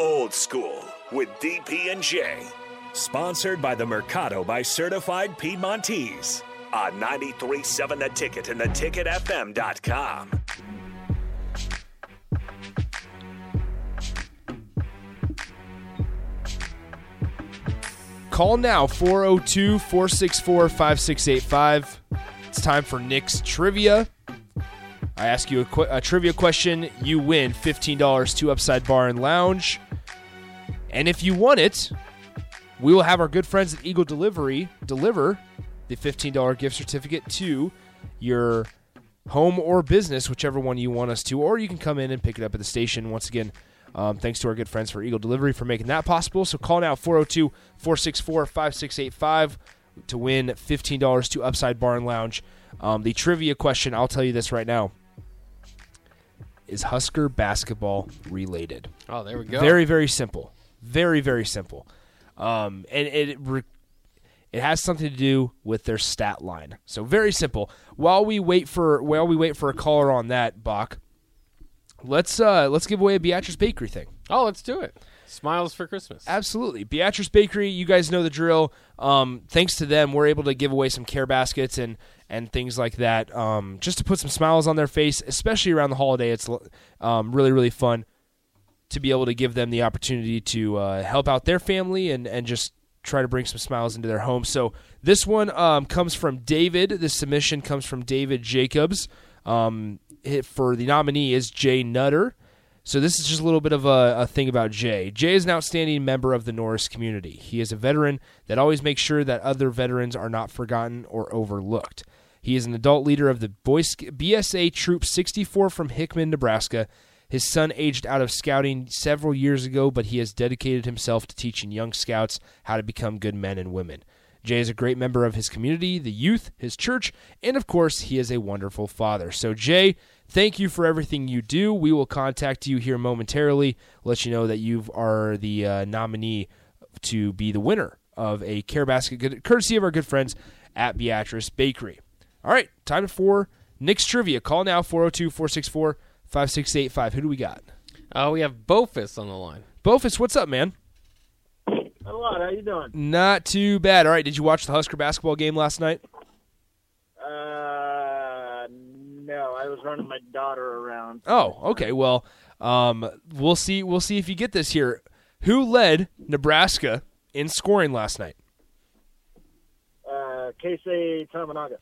Old School with DP and J. Sponsored by the Mercado by Certified Piedmontese on 93.7 The Ticket and theticketfm.com. Call now 402 464 5685. It's time for Nick's trivia. I ask you a, qu- a trivia question, you win $15 to Upside Bar and Lounge. And if you won it, we will have our good friends at Eagle Delivery deliver the $15 gift certificate to your home or business, whichever one you want us to, or you can come in and pick it up at the station. Once again, um, thanks to our good friends for Eagle Delivery for making that possible. So call now 402 464 5685 to win $15 to Upside Bar and Lounge. Um, the trivia question, I'll tell you this right now. Is Husker basketball related? Oh, there we go. Very, very simple. Very, very simple. Um, and it re- it has something to do with their stat line. So very simple. While we wait for while we wait for a caller on that, Bach, let's uh let's give away a Beatrice Bakery thing. Oh, let's do it. Smiles for Christmas. Absolutely. Beatrice Bakery, you guys know the drill. Um, thanks to them, we're able to give away some care baskets and, and things like that um, just to put some smiles on their face, especially around the holiday. It's um, really, really fun to be able to give them the opportunity to uh, help out their family and, and just try to bring some smiles into their home. So this one um, comes from David. This submission comes from David Jacobs. Um, for the nominee is Jay Nutter. So this is just a little bit of a, a, thing about Jay. Jay is an outstanding member of the Norris community. He is a veteran that always makes sure that other veterans are not forgotten or overlooked. He is an adult leader of the Boy BSA Troop 64 from Hickman, Nebraska. His son aged out of scouting several years ago, but he has dedicated himself to teaching young scouts how to become good men and women. Jay is a great member of his community, the youth, his church, and of course, he is a wonderful father. So, Jay, thank you for everything you do. We will contact you here momentarily, let you know that you are the uh, nominee to be the winner of a care basket, courtesy of our good friends at Beatrice Bakery. All right, time for Nick's Trivia. Call now 402 464 5685. Who do we got? Uh, we have Bofus on the line. Bofus, what's up, man? a lot. How you doing? Not too bad. All right. Did you watch the Husker basketball game last night? Uh, no. I was running my daughter around. Oh, okay. Well, um, we'll see. We'll see if you get this here. Who led Nebraska in scoring last night? Uh, Keisei Tominaga.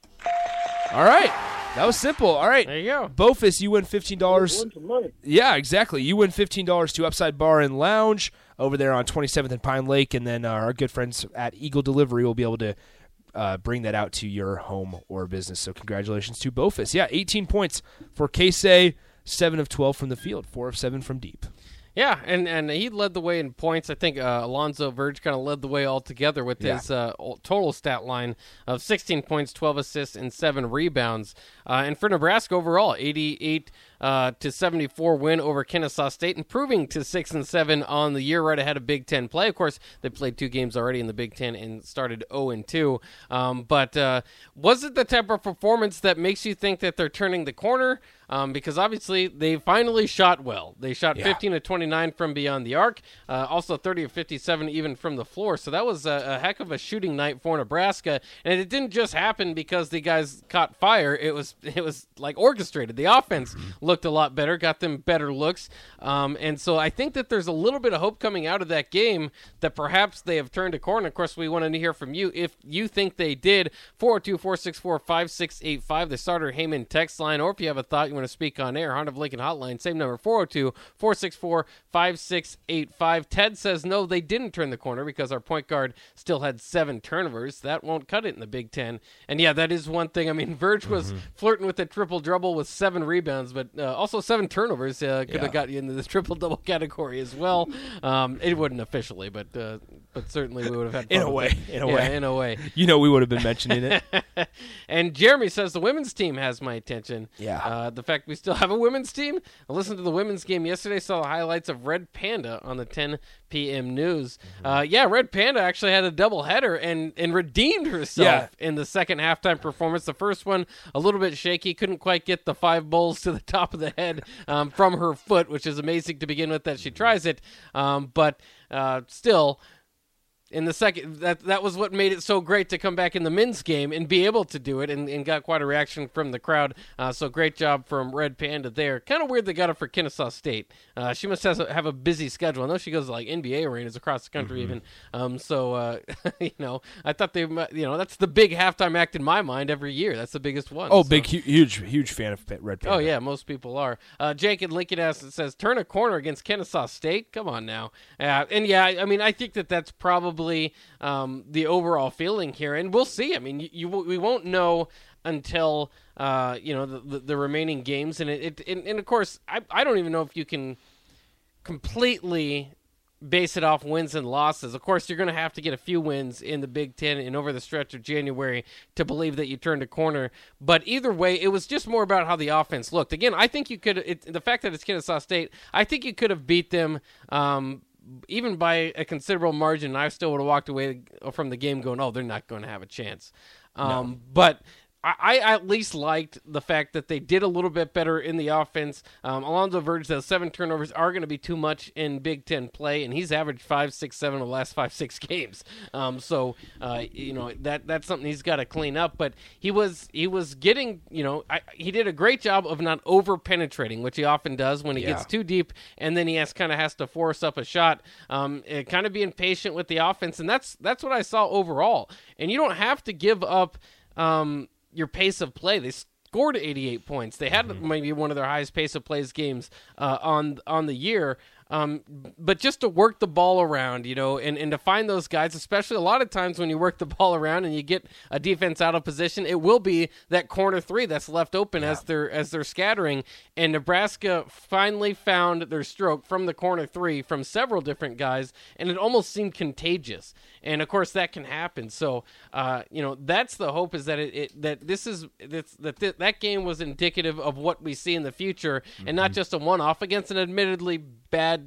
All right. That was simple. All right. There you go. Bofus, you win fifteen dollars. Win some money. Yeah, exactly. You win fifteen dollars to Upside Bar and Lounge over there on 27th and Pine Lake, and then uh, our good friends at Eagle Delivery will be able to uh, bring that out to your home or business. So congratulations to Bofus. Yeah, 18 points for Keisei, seven of 12 from the field, four of seven from deep. Yeah, and, and he led the way in points. I think uh, Alonzo Verge kind of led the way altogether with Yeah. his uh, total stat line of 16 points, 12 assists, and seven rebounds. Uh, and for Nebraska overall, 88 uh, to 74 win over Kennesaw State, improving to six and seven on the year, right ahead of Big Ten play. Of course, they played two games already in the Big Ten and started 0 and 2. Um, but uh, was it the type of performance that makes you think that they're turning the corner? Um, because obviously they finally shot well. They shot Yeah. 15 to 29 from beyond the arc, uh, also 30 to 57 even from the floor. So that was a, a heck of a shooting night for Nebraska, and it didn't just happen because the guys caught fire. It was it was like orchestrated. The offense looked a lot better, got them better looks, um, and so I think that there's a little bit of hope coming out of that game that perhaps they have turned a corner. Of course, we wanted to hear from you if you think they did. 402-464-5685, the Sartor Hamann text line, or if you have a thought you want to speak on air, Honda of Lincoln Hotline, same number, 402-464-5685. Ted says no, they didn't turn the corner because our point guard still had seven turnovers. That won't cut it in the Big Ten. And yeah, that is one thing. I mean, Verge was flirting with a triple double with seven rebounds, but uh, also seven turnovers. Uh, could Yeah. have got you into this triple double category as well. Um, it wouldn't officially, but uh, but certainly we would have had In a way, in a Yeah, way. in a way. You know, we would have been mentioning it. and Jeremy says the women's team has my attention. Yeah. Uh, the fact we still have a women's team. I listened to the women's game yesterday. Saw the highlights of Red Panda on the 10 p.m. news. Mm-hmm. Uh, yeah, Red Panda actually had a double header and and redeemed herself in the second halftime performance. The first one a little bit shaky, couldn't quite get the five bowls to the top of the head um, from her foot, which is amazing to begin with that she tries it. Um, but uh, still in the second that that was what made it so great to come back in the men's game and be able to do it and, and got quite a reaction from the crowd. Uh, so great job from red panda there. Kind of weird they got it for kennesaw state. Uh, she must have a, have a busy schedule. I know she goes to like nba arenas across the country even. Um, so uh, you know i thought they you know that's the big halftime act in my mind every year. That's the biggest one Oh, so- big, hu- huge, huge fan of Red Panda. Oh yeah, most people are. Uh, Jake in Lincoln asks it says turn a corner against Kennesaw State. Come on now, uh, and yeah, I I mean I think that that's probably um, the overall feeling here, and we'll see. I mean, you, you we won't know until uh, you know the, the, the remaining games, and it, it and, and of course I I don't even know if you can completely base it off wins and losses. Of course, you're going to have to get a few wins in the Big Ten and over the stretch of January to believe that you turned a corner. But either way, it was just more about how the offense looked. Again, I think you could. It, the fact that it's Kennesaw State, I think you could have beat them. Um, even by a considerable margin, I still would have walked away from the game going, "Oh, they're not going to have a chance." Um, But I, I at least liked the fact that they did a little bit better in the offense. Um, Alonzo Verge, those seven turnovers are going to be too much in Big Ten play, and he's averaged five, six, seven of the last five, six games. Um, so uh, you know that that's something he's got to clean up. But he was he was getting you know I, he did a great job of not over penetrating, which he often does when he Yeah. gets too deep, and then he has kind of has to force up a shot. Um, kind of being patient with the offense, and that's that's what I saw overall. And you don't have to give up um, your pace of play. They scored 88 points. They had maybe one of their highest pace of plays games uh, on on the year. Um, but just to work the ball around, you know, and, and to find those guys, especially a lot of times when you work the ball around and you get a defense out of position, it will be that corner three that's left open as they're as they're scattering. And Nebraska finally found their stroke from the corner three from several different guys, and it almost seemed contagious. And of course, that can happen. So, uh, you know, that's the hope is that it, it that this is that's, that th- that game was indicative of what we see in the future, and not just a one-off against an admittedly bad,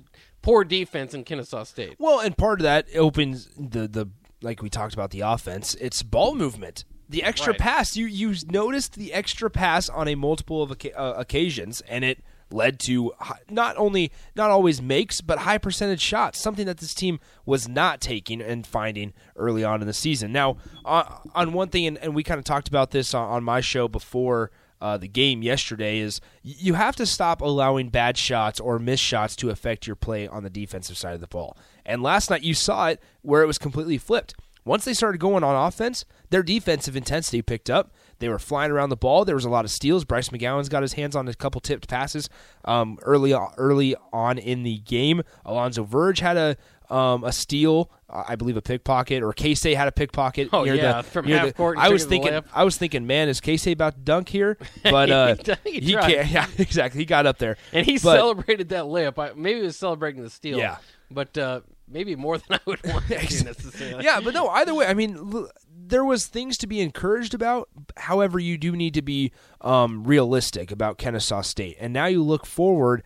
poor defense in Kennesaw State. Well, and part of that opens the the like we talked about the offense. It's ball movement. The extra Right. pass. You you noticed the extra pass on a multiple of oca- uh, occasions, and it led to not only not always makes, but high percentage shots. Something that this team was not taking and finding early on in the season. Now, uh, on one thing, and, and we kind of talked about this on, on my show before uh, the game yesterday is you have to stop allowing bad shots or missed shots to affect your play on the defensive side of the ball. And last night you saw it where it was completely flipped. Once they started going on offense, their defensive intensity picked up. They were flying around the ball. There was a lot of steals. Bryce McGowens got his hands on a couple tipped passes um, early early on in the game. Alonzo Verge had a um, a steal, I believe a pickpocket, or Keisei had a pickpocket. Oh, near yeah, the, from half the- court I was thinking. I was thinking, man, is Keisei about to dunk here? But uh, He he can't. Yeah, exactly. He got up there, And he But- celebrated that layup. I, maybe he was celebrating the steal. Yeah. But uh, maybe more than I would want to necessarily. yeah, but no. Either way, I mean, there was things to be encouraged about. However, you do need to be um, realistic about Kennesaw State. And now you look forward.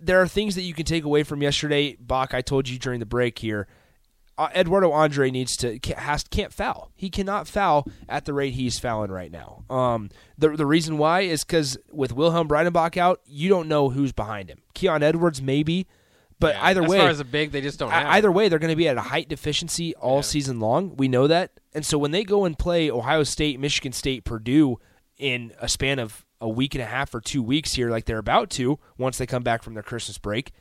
There are things that you can take away from yesterday. Bach, I told you during the break here. Uh, Eduardo Andre needs to has can't foul. He cannot foul at the rate he's fouling right now. Um, the the reason why is because with Wilhelm Breidenbach out, you don't know who's behind him. Keon Edwards maybe, but either as way, far as a big, they just don't I- either way, they're going to be at a height deficiency all season long. We know that, and so when they go and play Ohio State, Michigan State, Purdue in a span of a week and a half or two weeks here, like they're about to, once they come back from their Christmas break,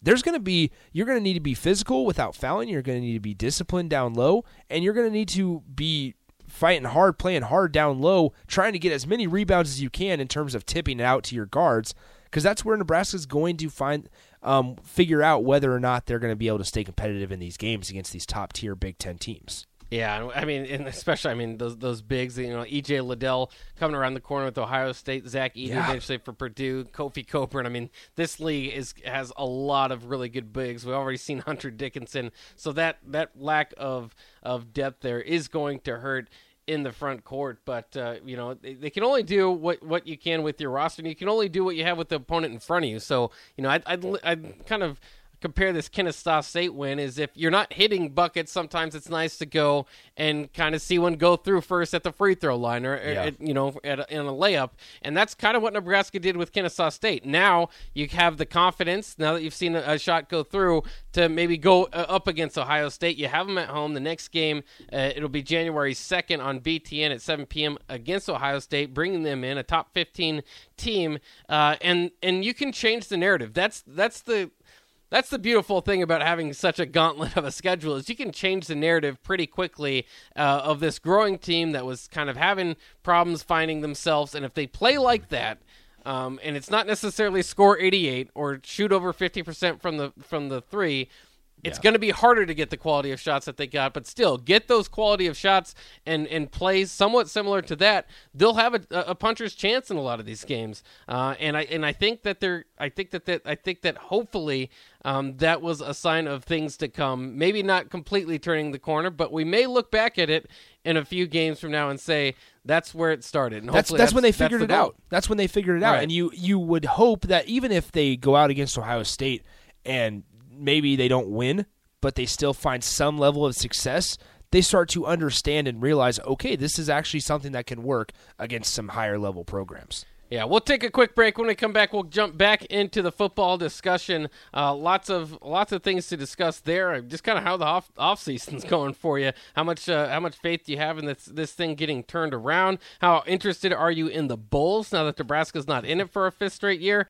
there's going to be you're going to need to be physical without fouling. You're going to need to be disciplined down low, and you're going to need to be fighting hard, playing hard down low, trying to get as many rebounds as you can in terms of tipping it out to your guards, because that's where Nebraska's going to find um, figure out whether or not they're going to be able to stay competitive in these games against these top tier Big Ten teams. Yeah, I mean, and especially, I mean, those those bigs, you know, EJ Liddell coming around the corner with Ohio State, Zach Edey Yeah. eventually for Purdue, Kofi Cockburn. I mean, this league is has a lot of really good bigs. We've already seen Hunter Dickinson, so that that lack of of depth there is going to hurt in the front court. But uh, you know, they, they can only do what what you can with your roster, and you can only do what you have with the opponent in front of you. So you know, I'd, I'd kind of compare this Kennesaw State win is if you're not hitting buckets, sometimes it's nice to go and kind of see one go through first at the free throw line or, Yeah. at, you know, at a, in a layup. And that's kind of what Nebraska did with Kennesaw State. Now you have the confidence, now that you've seen a, shot go through, to maybe go uh, up against Ohio State. You have them at home. The next game, uh, it'll be January 2nd on BTN at 7 p.m. against Ohio State, bringing them in, a top 15 team. Uh, and, and you can change the narrative. That's, that's the that's the beautiful thing about having such a gauntlet of a schedule is you can change the narrative pretty quickly uh, of this growing team that was kind of having problems finding themselves. And if they play like that um, and it's not necessarily score 88 or shoot over 50% from the from the three it's going to be harder to get the quality of shots that they got, but still get those quality of shots and and play somewhat similar to that. They'll have a, a puncher's chance in a lot of these games, uh, and I and I think that they're I think that, that I think that hopefully um, that was a sign of things to come. Maybe not completely turning the corner, but we may look back at it in a few games from now and say that's where it started. And That's hopefully that's when they figured the it goal. out. That's when they figured it out. Right. And you you would hope that even if they go out against Ohio State and maybe they don't win, but they still find some level of success, they start to understand and realize, okay, this is actually something that can work against some higher level programs. Yeah, we'll take a quick break. When we come back, we'll jump back into the football discussion. Uh, lots of lots of things to discuss there. Just kind of how the off off season's going for you. How much uh, how much faith do you have in this this thing getting turned around? How interested are you in the Bulls now that Nebraska's not in it for a fifth straight year?